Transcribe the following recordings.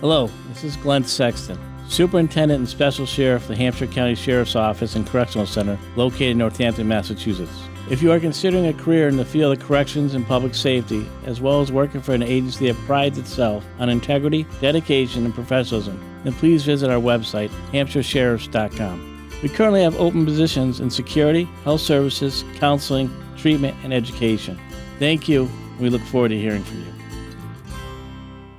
Hello, this is Glenn Sexton, Superintendent and Special Sheriff of the Hampshire County Sheriff's Office and Correctional Center, located in Northampton, Massachusetts. If you are considering a career in the field of corrections and public safety, as well as working for an agency that prides itself on integrity, dedication, and professionalism, then please visit our website, hampshiresheriffs.com. We currently have open positions in security, health services, counseling, treatment, and education. Thank you. We look forward to hearing from you.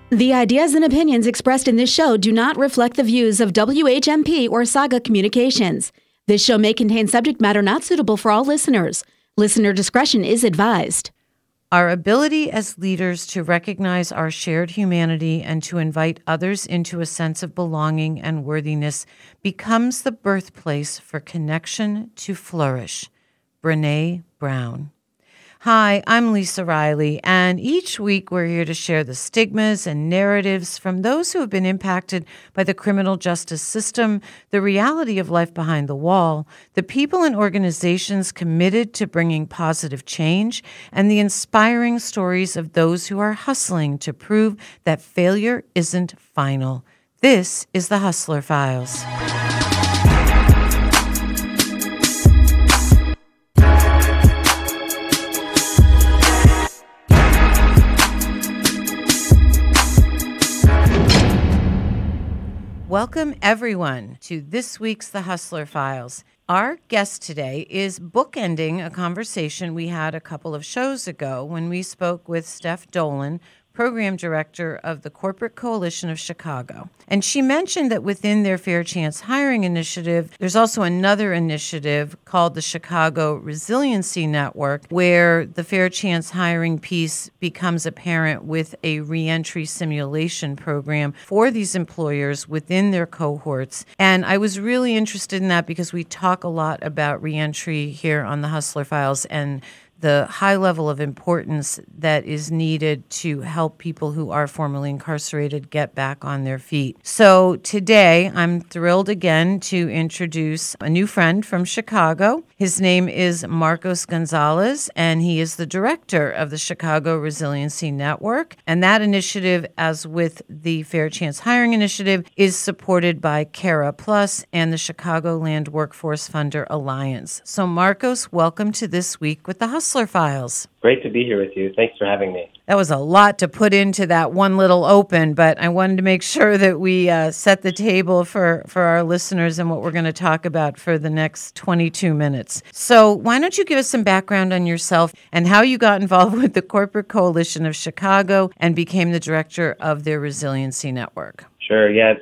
The ideas and opinions expressed in this show do not reflect the views of WHMP or Saga Communications. This show may contain subject matter not suitable for all listeners. Listener discretion is advised. Our ability as leaders to recognize our shared humanity and to invite others into a sense of belonging and worthiness becomes the birthplace for connection to flourish. Brene Brown. Hi, I'm Lisa Riley, and each week we're here to share the stigmas and narratives from those who have been impacted by the criminal justice system, the reality of life behind the wall, the people and organizations committed to bringing positive change, and the inspiring stories of those who are hustling to prove that failure isn't final. This is the Hustler Files. Welcome, everyone, to this week's The Hustler Files. Our guest today is bookending a conversation we had a couple of shows ago when we spoke with Steph Dolan, program director of the Corporate Coalition of Chicago. And she mentioned that within their Fair Chance Hiring Initiative, there's also another initiative called the Chicago Resiliency Network, where the Fair Chance hiring piece becomes apparent with a reentry simulation program for these employers within their cohorts. And I was really interested in that because we talk a lot about reentry here on the Hustler Files and the high level of importance that is needed to help people who are formerly incarcerated get back on their feet. So today, I'm thrilled again to introduce a new friend from Chicago. His name is Marcos Gonzalez, and he is the director of the Chicago Resiliency Network. And that initiative, as with the Fair Chance Hiring Initiative, is supported by CARA Plus and the Chicagoland Workforce Funder Alliance. So, Marcos, welcome to This Week with the Hustle. Hustler Files. Great to be here with you. Thanks for having me. That was a lot to put into that one little open, but I wanted to make sure that we uh, set the table for, for our listeners and what we're going to talk about for the next 22 minutes. So, why don't you give us some background on yourself and how you got involved with the Corporate Coalition of Chicago and became the director of their Resiliency Network? Sure, yeah.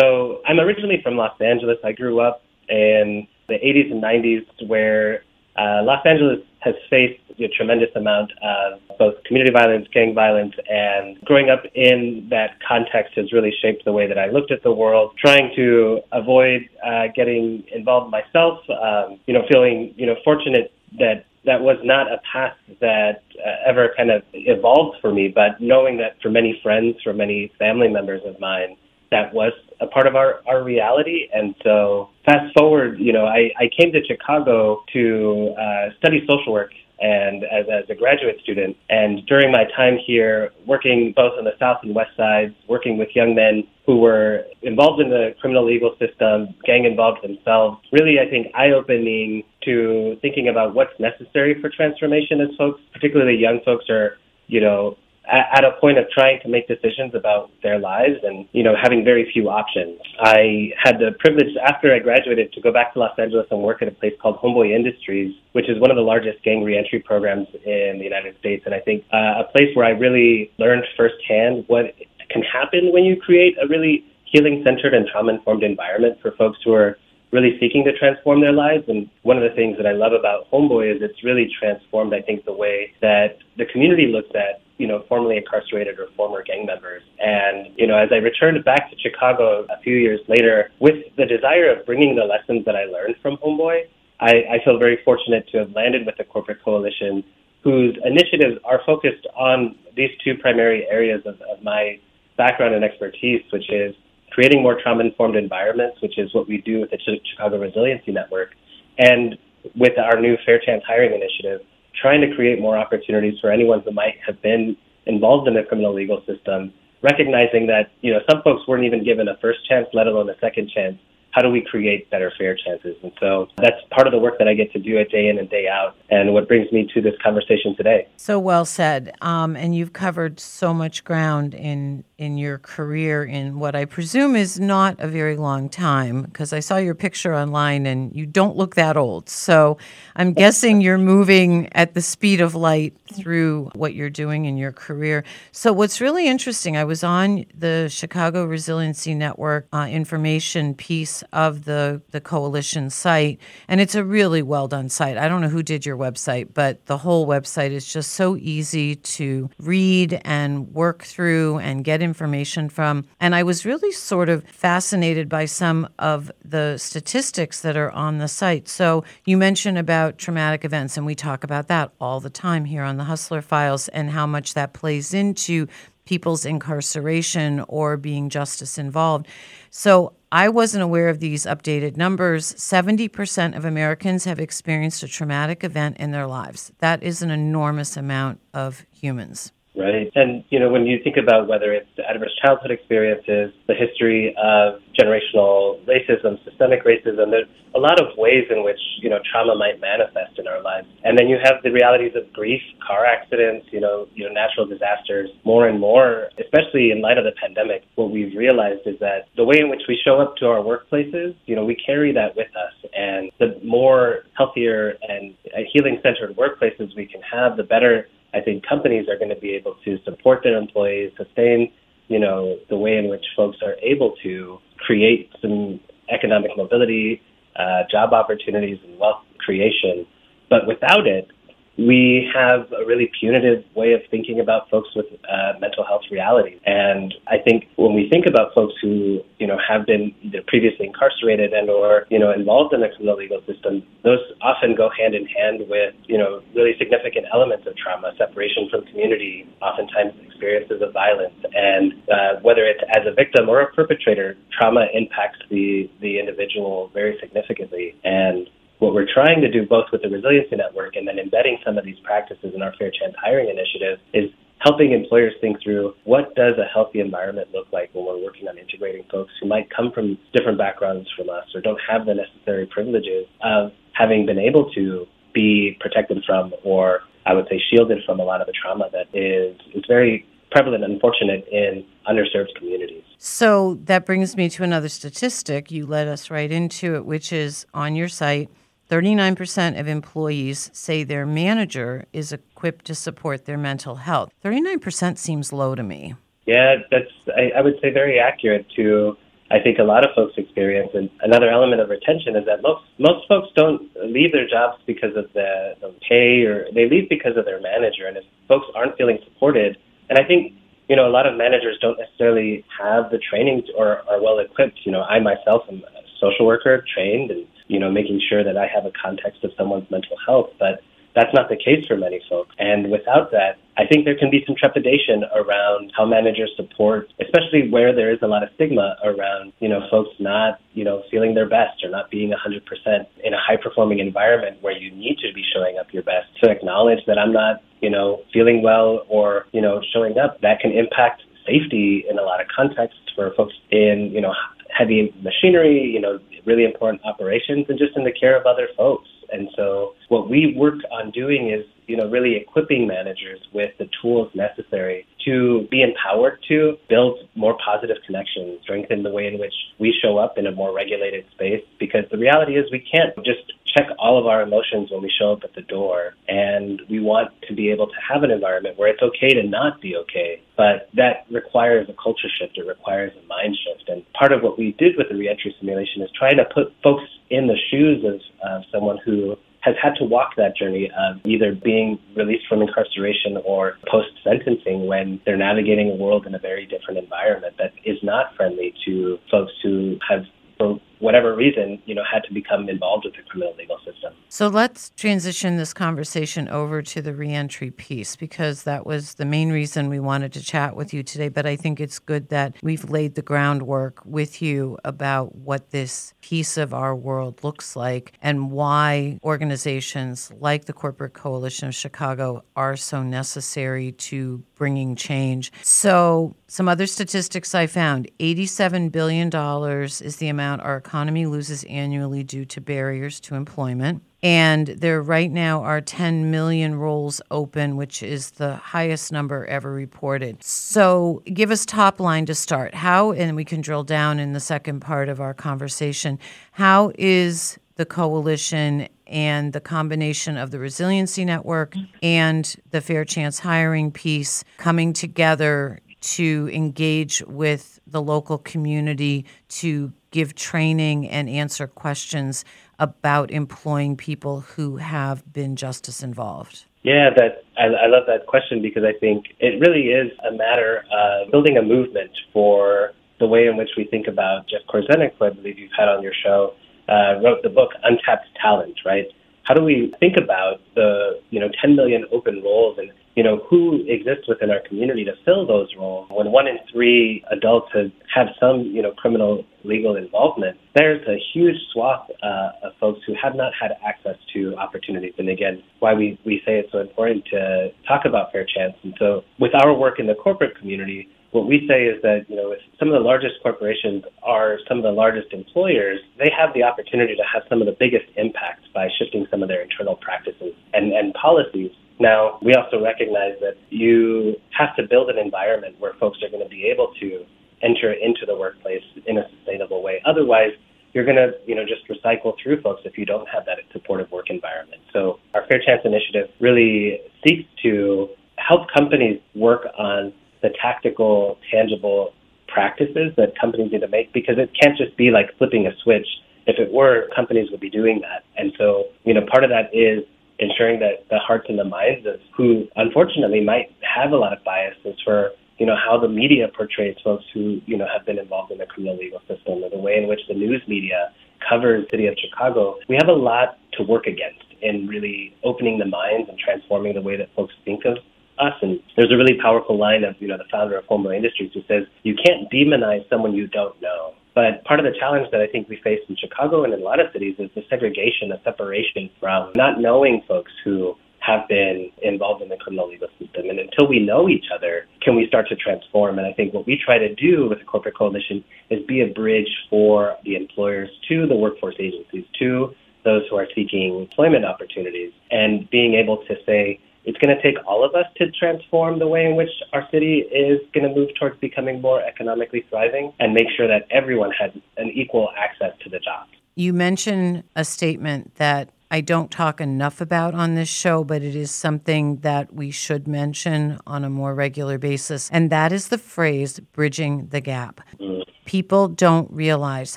So, I'm originally from Los Angeles. I grew up in the 80s and 90s where uh, Los Angeles has faced a tremendous amount of both community violence, gang violence, and growing up in that context has really shaped the way that I looked at the world, trying to avoid uh, getting involved myself, um, you know, feeling, you know, fortunate that that was not a path that uh, ever kind of evolved for me, but knowing that for many friends, for many family members of mine, that was a part of our, our reality. And so fast forward, you know, I, I came to Chicago to uh, study social work and as, as a graduate student. And during my time here, working both on the south and west sides, working with young men who were involved in the criminal legal system, gang involved themselves, really, I think, eye opening to thinking about what's necessary for transformation as folks, particularly young folks, are, you know, at a point of trying to make decisions about their lives and, you know, having very few options. I had the privilege after I graduated to go back to Los Angeles and work at a place called Homeboy Industries, which is one of the largest gang reentry programs in the United States. And I think uh, a place where I really learned firsthand what can happen when you create a really healing centered and trauma informed environment for folks who are really seeking to transform their lives. And one of the things that I love about Homeboy is it's really transformed, I think, the way that the community looks at you know, formerly incarcerated or former gang members. And, you know, as I returned back to Chicago a few years later with the desire of bringing the lessons that I learned from Homeboy, I, I feel very fortunate to have landed with the corporate coalition whose initiatives are focused on these two primary areas of, of my background and expertise, which is creating more trauma-informed environments, which is what we do with the Chicago Resiliency Network, and with our new Fair Chance Hiring Initiative, trying to create more opportunities for anyone who might have been involved in the criminal legal system, recognizing that, you know, some folks weren't even given a first chance, let alone a second chance how do we create better fair chances? And so that's part of the work that I get to do it day in and day out, and what brings me to this conversation today. So well said. Um, and you've covered so much ground in in your career in what I presume is not a very long time because I saw your picture online and you don't look that old. So I'm guessing you're moving at the speed of light through what you're doing in your career. So what's really interesting, I was on the Chicago Resiliency Network uh, information piece of the the coalition site and it's a really well done site. I don't know who did your website, but the whole website is just so easy to read and work through and get information from. And I was really sort of fascinated by some of the statistics that are on the site. So you mentioned about traumatic events, and we talk about that all the time here on the Hustler Files and how much that plays into people's incarceration or being justice involved. So I wasn't aware of these updated numbers. 70% of Americans have experienced a traumatic event in their lives. That is an enormous amount of humans. Right. And, you know, when you think about whether it's adverse childhood experiences, the history of generational racism, systemic racism, there's a lot of ways in which, you know, trauma might manifest in our lives. And then you have the realities of grief, car accidents, you know, you know, natural disasters, more and more, especially in light of the pandemic, what we've realized is that the way in which we show up to our workplaces, you know, we carry that with us. And the more healthier and uh, healing centered workplaces we can have, the better I think companies are going to be able to support their employees, sustain, you know, the way in which folks are able to create some economic mobility, uh, job opportunities, and wealth creation. But without it, we have a really punitive way of thinking about folks with uh, mental health realities. And I think when we think about folks who, you know, have been either previously incarcerated and or, you know, involved in the criminal legal system, those often go hand in hand with, you know, really significant elements of trauma, separation from community, oftentimes experiences of violence. And uh, whether it's as a victim or a perpetrator, trauma impacts the, the individual very significantly. And what we're trying to do both with the Resiliency Network and then embedding some of these practices in our Fair Chance Hiring Initiative is helping employers think through what does a healthy environment look like when we're working on integrating folks who might come from different backgrounds from us or don't have the necessary privileges of having been able to be protected from or I would say shielded from a lot of the trauma that is is very prevalent and unfortunate in underserved communities. So that brings me to another statistic. You led us right into it, which is on your site 39% of employees say their manager is equipped to support their mental health. 39% seems low to me. Yeah, that's, I, I would say, very accurate to, I think, a lot of folks experience. And another element of retention is that most, most folks don't leave their jobs because of the, the pay or they leave because of their manager. And if folks aren't feeling supported, and I think, you know, a lot of managers don't necessarily have the training or are well equipped. You know, I myself am a social worker trained and you know, making sure that I have a context of someone's mental health. But that's not the case for many folks. And without that, I think there can be some trepidation around how managers support, especially where there is a lot of stigma around, you know, folks not, you know, feeling their best or not being 100% in a high performing environment where you need to be showing up your best to acknowledge that I'm not, you know, feeling well or, you know, showing up. That can impact safety in a lot of contexts for folks in, you know, heavy machinery, you know, really important operations and just in the care of other folks. And so what we work on doing is, you know, really equipping managers with the tools necessary to be empowered to build more positive connections, strengthen the way in which we show up in a more regulated space. Because the reality is we can't just check all of our emotions when we show up at the door. And we want to be able to have an environment where it's okay to not be okay. But that requires a culture shift. It requires a mind shift. And part of what we did with the reentry simulation is trying to put folks in the shoes of someone who has had to walk that journey of either being released from incarceration or post sentencing when they're navigating a world in a very different environment that is not friendly to folks who have for whatever reason, you know, had to become involved with the criminal legal system. So let's transition this conversation over to the reentry piece because that was the main reason we wanted to chat with you today. But I think it's good that we've laid the groundwork with you about what this piece of our world looks like and why organizations like the Corporate Coalition of Chicago are so necessary to bringing change. So, some other statistics I found $87 billion is the amount our economy loses annually due to barriers to employment. And there right now are 10 million roles open, which is the highest number ever reported. So give us top line to start. How, and we can drill down in the second part of our conversation, how is the coalition and the combination of the resiliency network and the fair chance hiring piece coming together to engage with the local community to give training and answer questions about employing people who have been justice involved? Yeah, that I, I love that question because I think it really is a matter of building a movement for the way in which we think about Jeff Korzenik, who I believe you've had on your show, uh, wrote the book Untapped Talent, right? How do we think about the you know 10 million open roles and you know, who exists within our community to fill those roles. When one in three adults have, some, you know, criminal legal involvement, there's a huge swath uh, of folks who have not had access to opportunities. And again, why we, we say it's so important to talk about fair chance. And so with our work in the corporate community, what we say is that, you know, some of the largest corporations are some of the largest employers, they have the opportunity to have some of the biggest impacts by shifting some of their internal practices and, and policies now, we also recognize that you have to build an environment where folks are going to be able to enter into the workplace in a sustainable way. Otherwise, you're going to, you know, just recycle through folks if you don't have that supportive work environment. So our Fair Chance initiative really seeks to help companies work on the tactical, tangible practices that companies need to make because it can't just be like flipping a switch. If it were, companies would be doing that. And so, you know, part of that is ensuring that the hearts and the minds of who unfortunately might have a lot of biases for you know how the media portrays folks who you know have been involved in the criminal legal system or the way in which the news media covers city of Chicago. We have a lot to work against in really opening the minds and transforming the way that folks think of us. And there's a really powerful line of you know the founder of Homeboy Industries who says you can't demonize someone you don't know. But part of the challenge that I think we face in Chicago and in a lot of cities is the segregation, the separation from not knowing folks who have been involved in the criminal legal system. And until we know each other, can we start to transform? And I think what we try to do with the corporate coalition is be a bridge for the employers to the workforce agencies, to those who are seeking employment opportunities, and being able to say, it's going to take all of us to transform the way in which our city is going to move towards becoming more economically thriving and make sure that everyone has an equal access to the jobs. You mentioned a statement that I don't talk enough about on this show, but it is something that we should mention on a more regular basis. And that is the phrase bridging the gap. Mm. People don't realize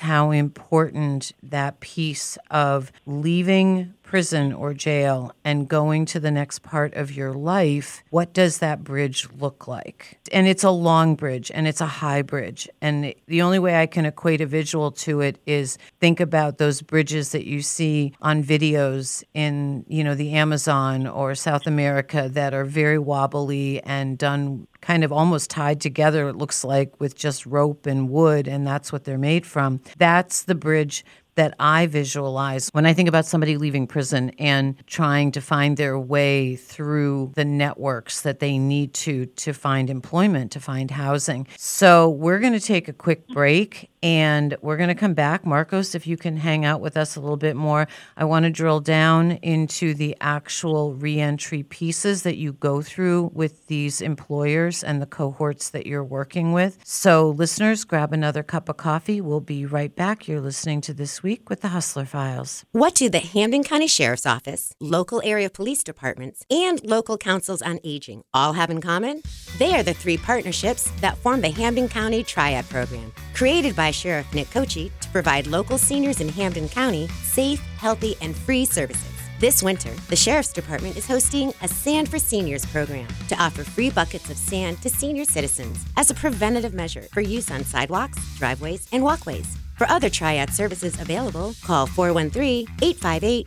how important that piece of leaving prison or jail and going to the next part of your life, what does that bridge look like? And it's a long bridge and it's a high bridge. And the only way I can equate a visual to it is think about those bridges that you see on videos in, you know, the Amazon or South America that are very wobbly and done kind of almost tied together, it looks like, with just rope and wood, and that's what they're made from. That's the bridge that I visualize when I think about somebody leaving prison and trying to find their way through the networks that they need to to find employment, to find housing. So, we're going to take a quick break and we're going to come back. Marcos, if you can hang out with us a little bit more, I want to drill down into the actual reentry pieces that you go through with these employers and the cohorts that you're working with. So, listeners, grab another cup of coffee. We'll be right back. You're listening to This Week with the Hustler Files. What do the Hampden County Sheriff's Office, local area police departments, and local councils on aging all have in common? They are the three partnerships that form the Hampden County Triad Program, created by Sheriff Nick Cocchi to provide local seniors in Hampden County safe, healthy, and free services. This winter, the Sheriff's Department is hosting a Sand for Seniors program to offer free buckets of sand to senior citizens as a preventative measure for use on sidewalks, driveways, and walkways. For other Triad services available, call 413 858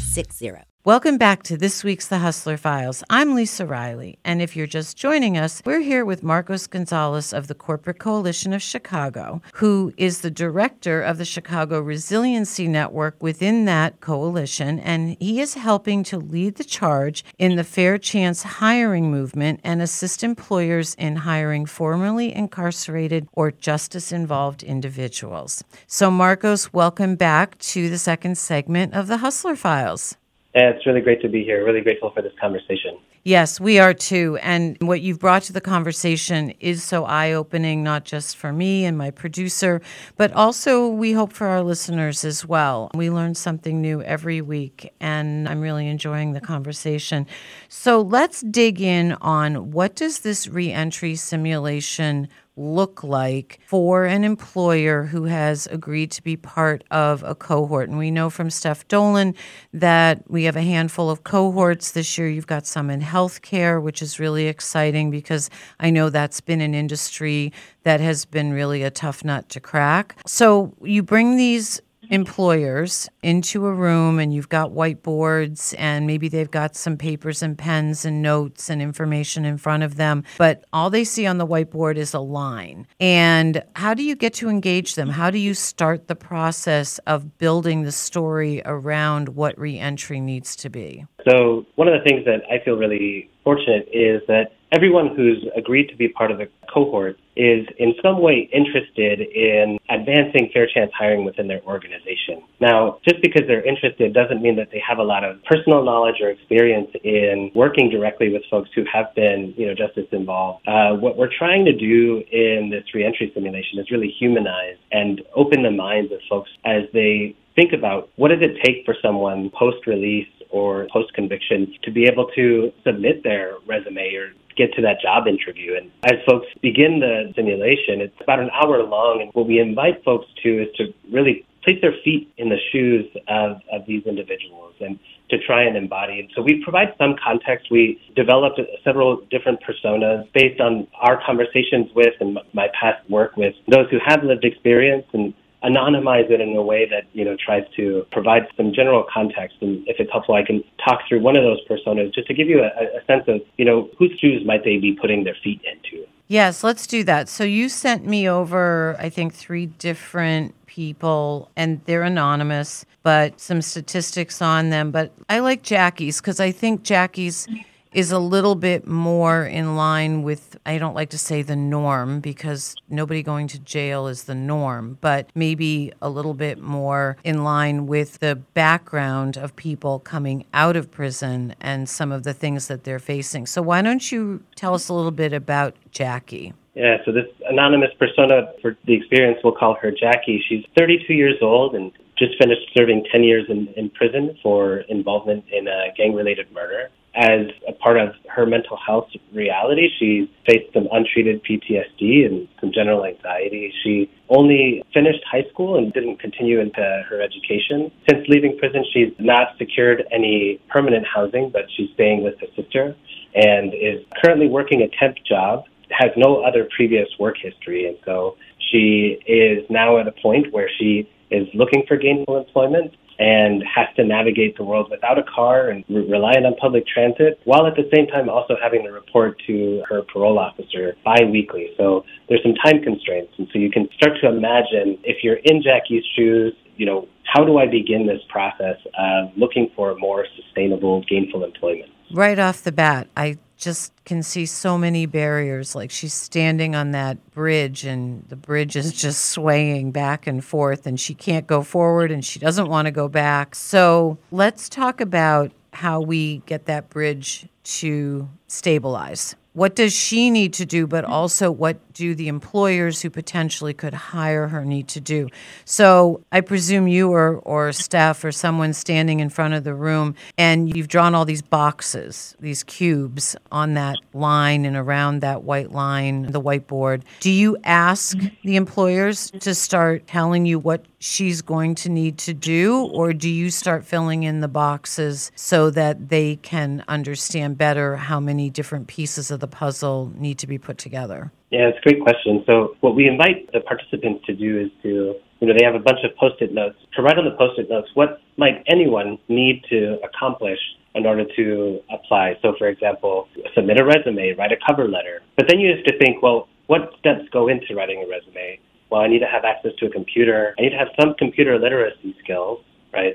0060. Welcome back to this week's The Hustler Files. I'm Lisa Riley, and if you're just joining us, we're here with Marcos Gonzalez of the Corporate Coalition of Chicago, who is the director of the Chicago Resiliency Network within that coalition, and he is helping to lead the charge in the Fair Chance hiring movement and assist employers in hiring formerly incarcerated or justice involved individuals. So, Marcos, welcome back to the second segment of The Hustler Files. Yeah, it's really great to be here. Really grateful for this conversation. Yes, we are too. And what you've brought to the conversation is so eye opening, not just for me and my producer, but also we hope for our listeners as well. We learn something new every week, and I'm really enjoying the conversation. So let's dig in on what does this reentry simulation look like for an employer who has agreed to be part of a cohort? And we know from Steph Dolan that we have a handful of cohorts this year. You've got some in healthcare, which is really exciting because I know that's been an industry that has been really a tough nut to crack. So you bring these employers into a room and you've got whiteboards and maybe they've got some papers and pens and notes and information in front of them, but all they see on the whiteboard is a line. And how do you get to engage them? How do you start the process of building the story around what reentry needs to be? So, one of the things that I feel really fortunate is that everyone who's agreed to be part of the cohort is in some way interested in advancing fair chance hiring within their organization. Now, just because they're interested doesn't mean that they have a lot of personal knowledge or experience in working directly with folks who have been, you know, justice involved. Uh, what we're trying to do in this reentry simulation is really humanize and open the minds of folks as they think about what does it take for someone post release or post conviction to be able to submit their resume or get to that job interview. And as folks begin the simulation, it's about an hour long. And what we invite folks to is to really place their feet in the shoes of, of these individuals and to try and embody it. So we provide some context. We developed several different personas based on our conversations with and my past work with those who have lived experience and anonymize it in a way that you know tries to provide some general context. And if it's helpful, I can talk through one of those personas just to give you a, a sense of you know whose shoes might they be putting their feet into. Yes, let's do that. So you sent me over, I think, three different people, and they're anonymous, but some statistics on them. But I like Jackie's because I think Jackie's is a little bit more in line with, I don't like to say the norm because nobody going to jail is the norm, but maybe a little bit more in line with the background of people coming out of prison and some of the things that they're facing. So, why don't you tell us a little bit about Jackie? Yeah, so this anonymous persona for the experience, we'll call her Jackie. She's 32 years old and just finished serving 10 years in, in prison for involvement in a gang related murder as a part of her mental health reality, she faced some untreated PTSD and some general anxiety. She only finished high school and didn't continue into her education. Since leaving prison, she's not secured any permanent housing, but she's staying with her sister and is currently working a temp job, has no other previous work history. And so she is now at a point where she is looking for gainful employment and has to navigate the world without a car and re- relying on public transit, while at the same time also having to report to her parole officer bi-weekly. So there's some time constraints. And so you can start to imagine if you're in Jackie's shoes, you know, how do I begin this process of looking for more sustainable, gainful employment? Right off the bat, I just can see so many barriers. Like she's standing on that bridge, and the bridge is just swaying back and forth, and she can't go forward and she doesn't want to go back. So let's talk about how we get that bridge to stabilize what does she need to do, but also what do the employers who potentially could hire her need to do? So I presume you or, or staff or someone standing in front of the room and you've drawn all these boxes, these cubes on that line and around that white line, the whiteboard. Do you ask the employers to start telling you what she's going to need to do, or do you start filling in the boxes so that they can understand better how many different pieces of the puzzle need to be put together? Yeah, it's a great question. So what we invite the participants to do is to, you know, they have a bunch of post-it notes. To write on the post-it notes, what might anyone need to accomplish in order to apply? So for example, submit a resume, write a cover letter. But then you have to think, well, what steps go into writing a resume? Well, I need to have access to a computer. I need to have some computer literacy skills, right?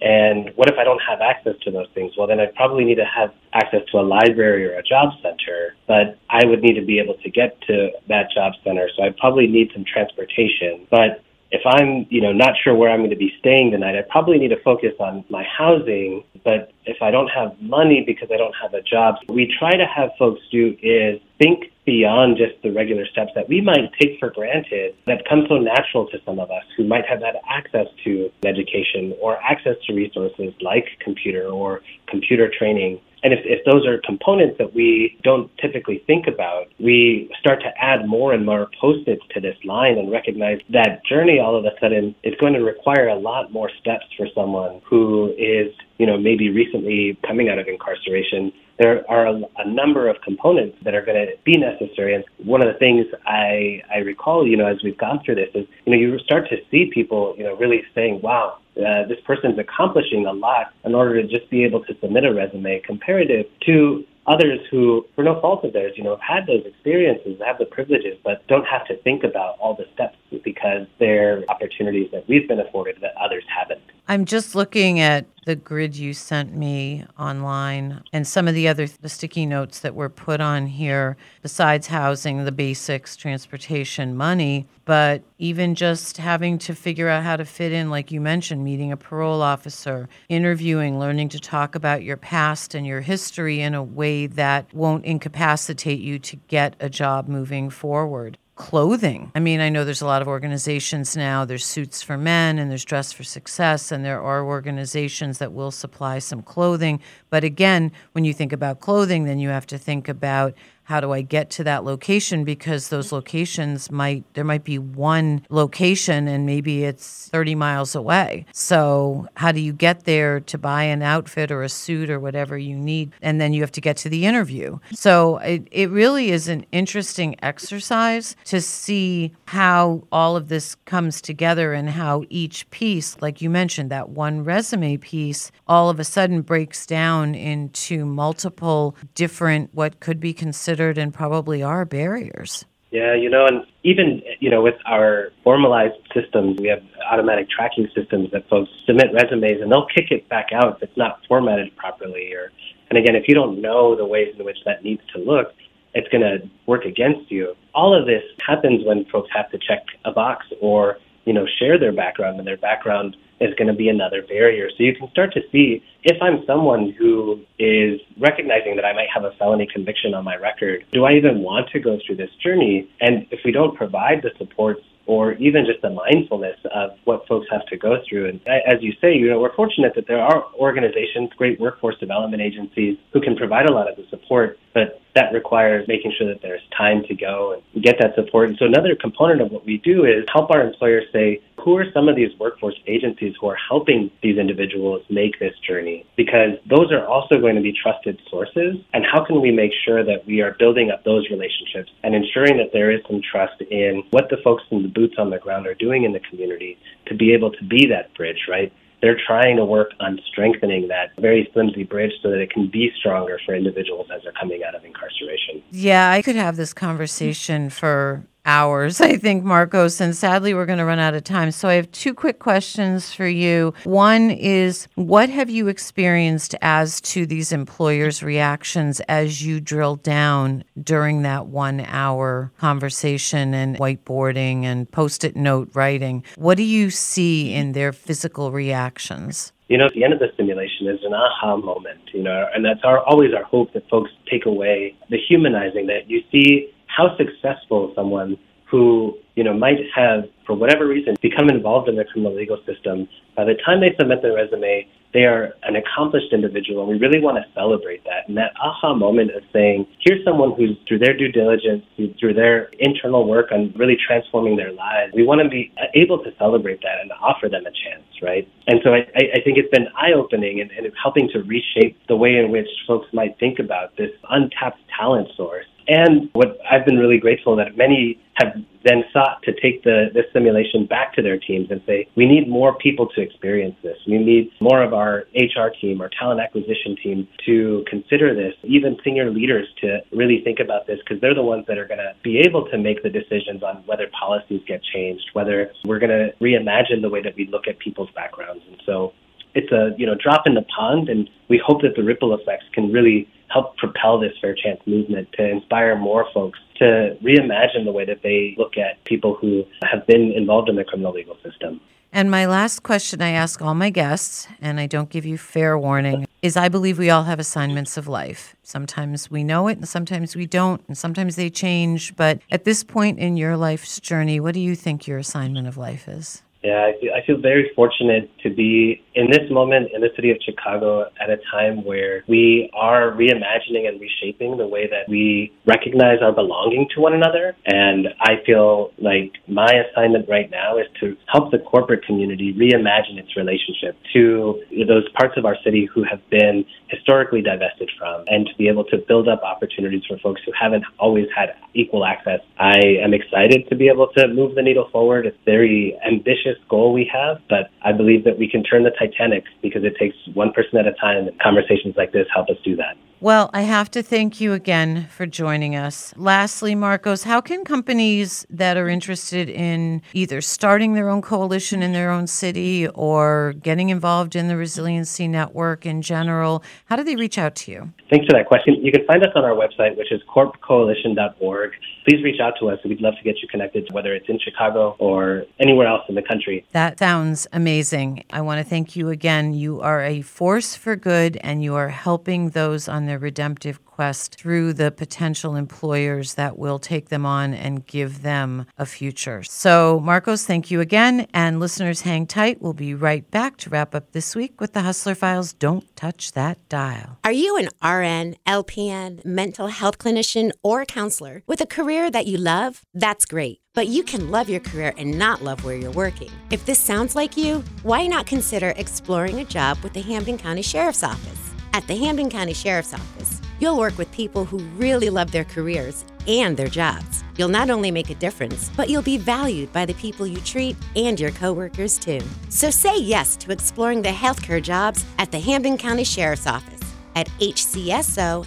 And what if I don't have access to those things? Well, then I probably need to have access to a library or a job center, but I would need to be able to get to that job center. So I probably need some transportation. But if I'm, you know, not sure where I'm going to be staying tonight, I probably need to focus on my housing. But if I don't have money because I don't have a job, what we try to have folks do is think beyond just the regular steps that we might take for granted that come so natural to some of us who might have had access to education or access to resources like computer or computer training. And if, if those are components that we don't typically think about, we start to add more and more post-its to this line and recognize that journey all of a sudden is going to require a lot more steps for someone who is, you know, maybe recently coming out of incarceration there are a, a, number of components that are going to be necessary. And one of the things I, I recall, you know, as we've gone through this is, you know, you start to see people, you know, really saying, wow, uh, this person's accomplishing a lot in order to just be able to submit a resume comparative to others who, for no fault of theirs, you know, have had those experiences, have the privileges, but don't have to think about all the steps because they're opportunities that we've been afforded that others haven't. I'm just looking at the grid you sent me online and some of the other the sticky notes that were put on here besides housing the basics transportation money. But even just having to figure out how to fit in like you mentioned meeting a parole officer interviewing learning to talk about your past and your history in a way that won't incapacitate you to get a job moving forward clothing. I mean, I know there's a lot of organizations now, there's Suits for Men and there's Dress for Success, and there are organizations that will supply some clothing. But again, when you think about clothing, then you have to think about how do I get to that location because those locations might there might be one location and maybe it's 30 miles away. So, how do you get there to buy an outfit or a suit or whatever you need and then you have to get to the interview. So, it, it really is an interesting exercise to see how all of this comes together and how each piece, like you mentioned, that one resume piece all of a sudden breaks down into multiple different what could be considered considered and probably are barriers. Yeah, you know, and even you know, with our formalized systems, we have automatic tracking systems that folks submit resumes and they'll kick it back out if it's not formatted properly. Or, and again, if you don't know the ways in which that needs to look, it's going to work against you. All of this happens when folks have to check a box or you know share their background, and their background is going to be another barrier. So you can start to see if I'm someone who is recognizing that I might have a felony conviction on my record, do I even want to go through this journey? And if we don't provide the supports or even just the mindfulness of what folks have to go through. And as you say, you know, we're fortunate that there are organizations, great workforce development agencies who can provide a lot of the support, but that requires making sure that there's time to go and get that support. And so another component of what we do is help our employers say, who are some of these workforce agencies who are helping these individuals make this journey? Because those are also going to be trusted sources. And how can we make sure that we are building up those relationships and ensuring that there is some trust in what the folks in the boots on the ground are doing in the community to be able to be that bridge, right? They're trying to work on strengthening that very flimsy bridge so that it can be stronger for individuals as they're coming out of incarceration. Yeah, I could have this conversation for hours, I think, Marcos. And sadly, we're going to run out of time. So I have two quick questions for you. One is what have you experienced as to these employers' reactions as you drill down during that one hour conversation and whiteboarding and post it note writing? What do you see in their physical reactions? you know, at the end of the simulation is an aha moment, you know, and that's our, always our hope that folks take away the humanizing that you see how successful someone who you know might have for whatever reason become involved in the criminal legal system by the time they submit their resume they are an accomplished individual and we really want to celebrate that. And that aha moment of saying here's someone who's through their due diligence through their internal work on really transforming their lives we want to be able to celebrate that and offer them a chance right? And so i, I think it's been eye-opening and, and helping to reshape the way in which folks might think about this untapped talent source And what I've been really grateful that many have then sought to take the this simulation back to their teams and say, we need more people to experience this. We need more of our HR team, our talent acquisition team to consider this, even senior leaders to really think about this because they're the ones that are going to be able to make the decisions on whether policies get changed, whether we're going to reimagine the way that we look at people's backgrounds. And so it's a you know drop in the pond, and we hope that the ripple effects can really help propel this fair chance movement to inspire more folks to reimagine the way that they look at people who have been involved in the criminal legal system. And my last question I ask all my guests, and I don't give you fair warning, is I believe we all have assignments of life. Sometimes we know it and sometimes we don't, and sometimes they change. But at this point in your life's journey, what do you think your assignment of life is? Yeah, I feel, I feel very fortunate to be in this moment in the city of Chicago at a time where we are reimagining and reshaping the way that we recognize our belonging to one another. And I feel like my assignment right now is to help the corporate community reimagine its relationship to those parts of our city who have been historically divested from and to be able to build up opportunities for folks who haven't always had equal access. I am excited to be able to move the needle forward. It's a very ambitious goal we have, but I believe that we can turn the Titanic because it takes one person at a time and conversations like this help us do that. Well, I have to thank you again for joining us. Lastly, Marcos, how can companies that are interested in either starting their own coalition in their own city or getting involved in the Resiliency Network in general, how do they reach out to you? Thanks for that question. You can find us on our website, which is corpcoalition.org. Please reach out to us. We'd love to get you connected, whether it's in Chicago or anywhere else in the country. That sounds amazing. I want to thank you again. You are a force for good and you are helping those on their redemptive quest through the potential employers that will take them on and give them a future. So, Marcos, thank you again. And listeners, hang tight. We'll be right back to wrap up this week with the Hustler Files. Don't touch that dial. Are you an RN, LPN, mental health clinician, or counselor with a career that you love? That's great. But you can love your career and not love where you're working. If this sounds like you, why not consider exploring a job with the Hampden County Sheriff's Office? At the Hampden County Sheriff's Office, you'll work with people who really love their careers and their jobs. You'll not only make a difference, but you'll be valued by the people you treat and your coworkers too. So say yes to exploring the healthcare jobs at the Hampden County Sheriff's Office at hcsoma.org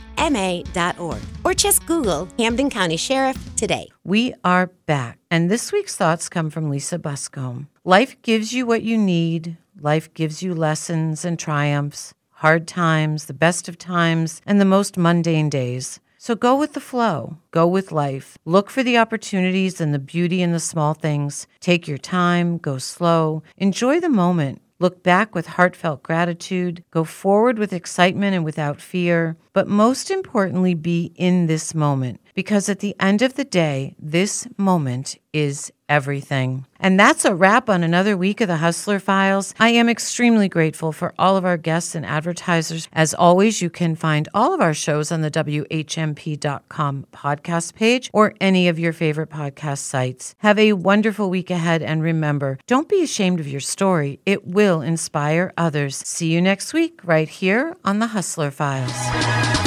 or just Google Hampden County Sheriff today. We are back, and this week's thoughts come from Lisa Buscombe. Life gives you what you need, life gives you lessons and triumphs hard times, the best of times, and the most mundane days. So go with the flow, go with life. Look for the opportunities and the beauty in the small things. Take your time, go slow, enjoy the moment. Look back with heartfelt gratitude, go forward with excitement and without fear, but most importantly, be in this moment because at the end of the day, this moment is everything. And that's a wrap on another week of the Hustler Files. I am extremely grateful for all of our guests and advertisers. As always, you can find all of our shows on the WHMP.com podcast page or any of your favorite podcast sites. Have a wonderful week ahead, and remember, don't be ashamed of your story. It will inspire others. See you next week, right here on the Hustler Files.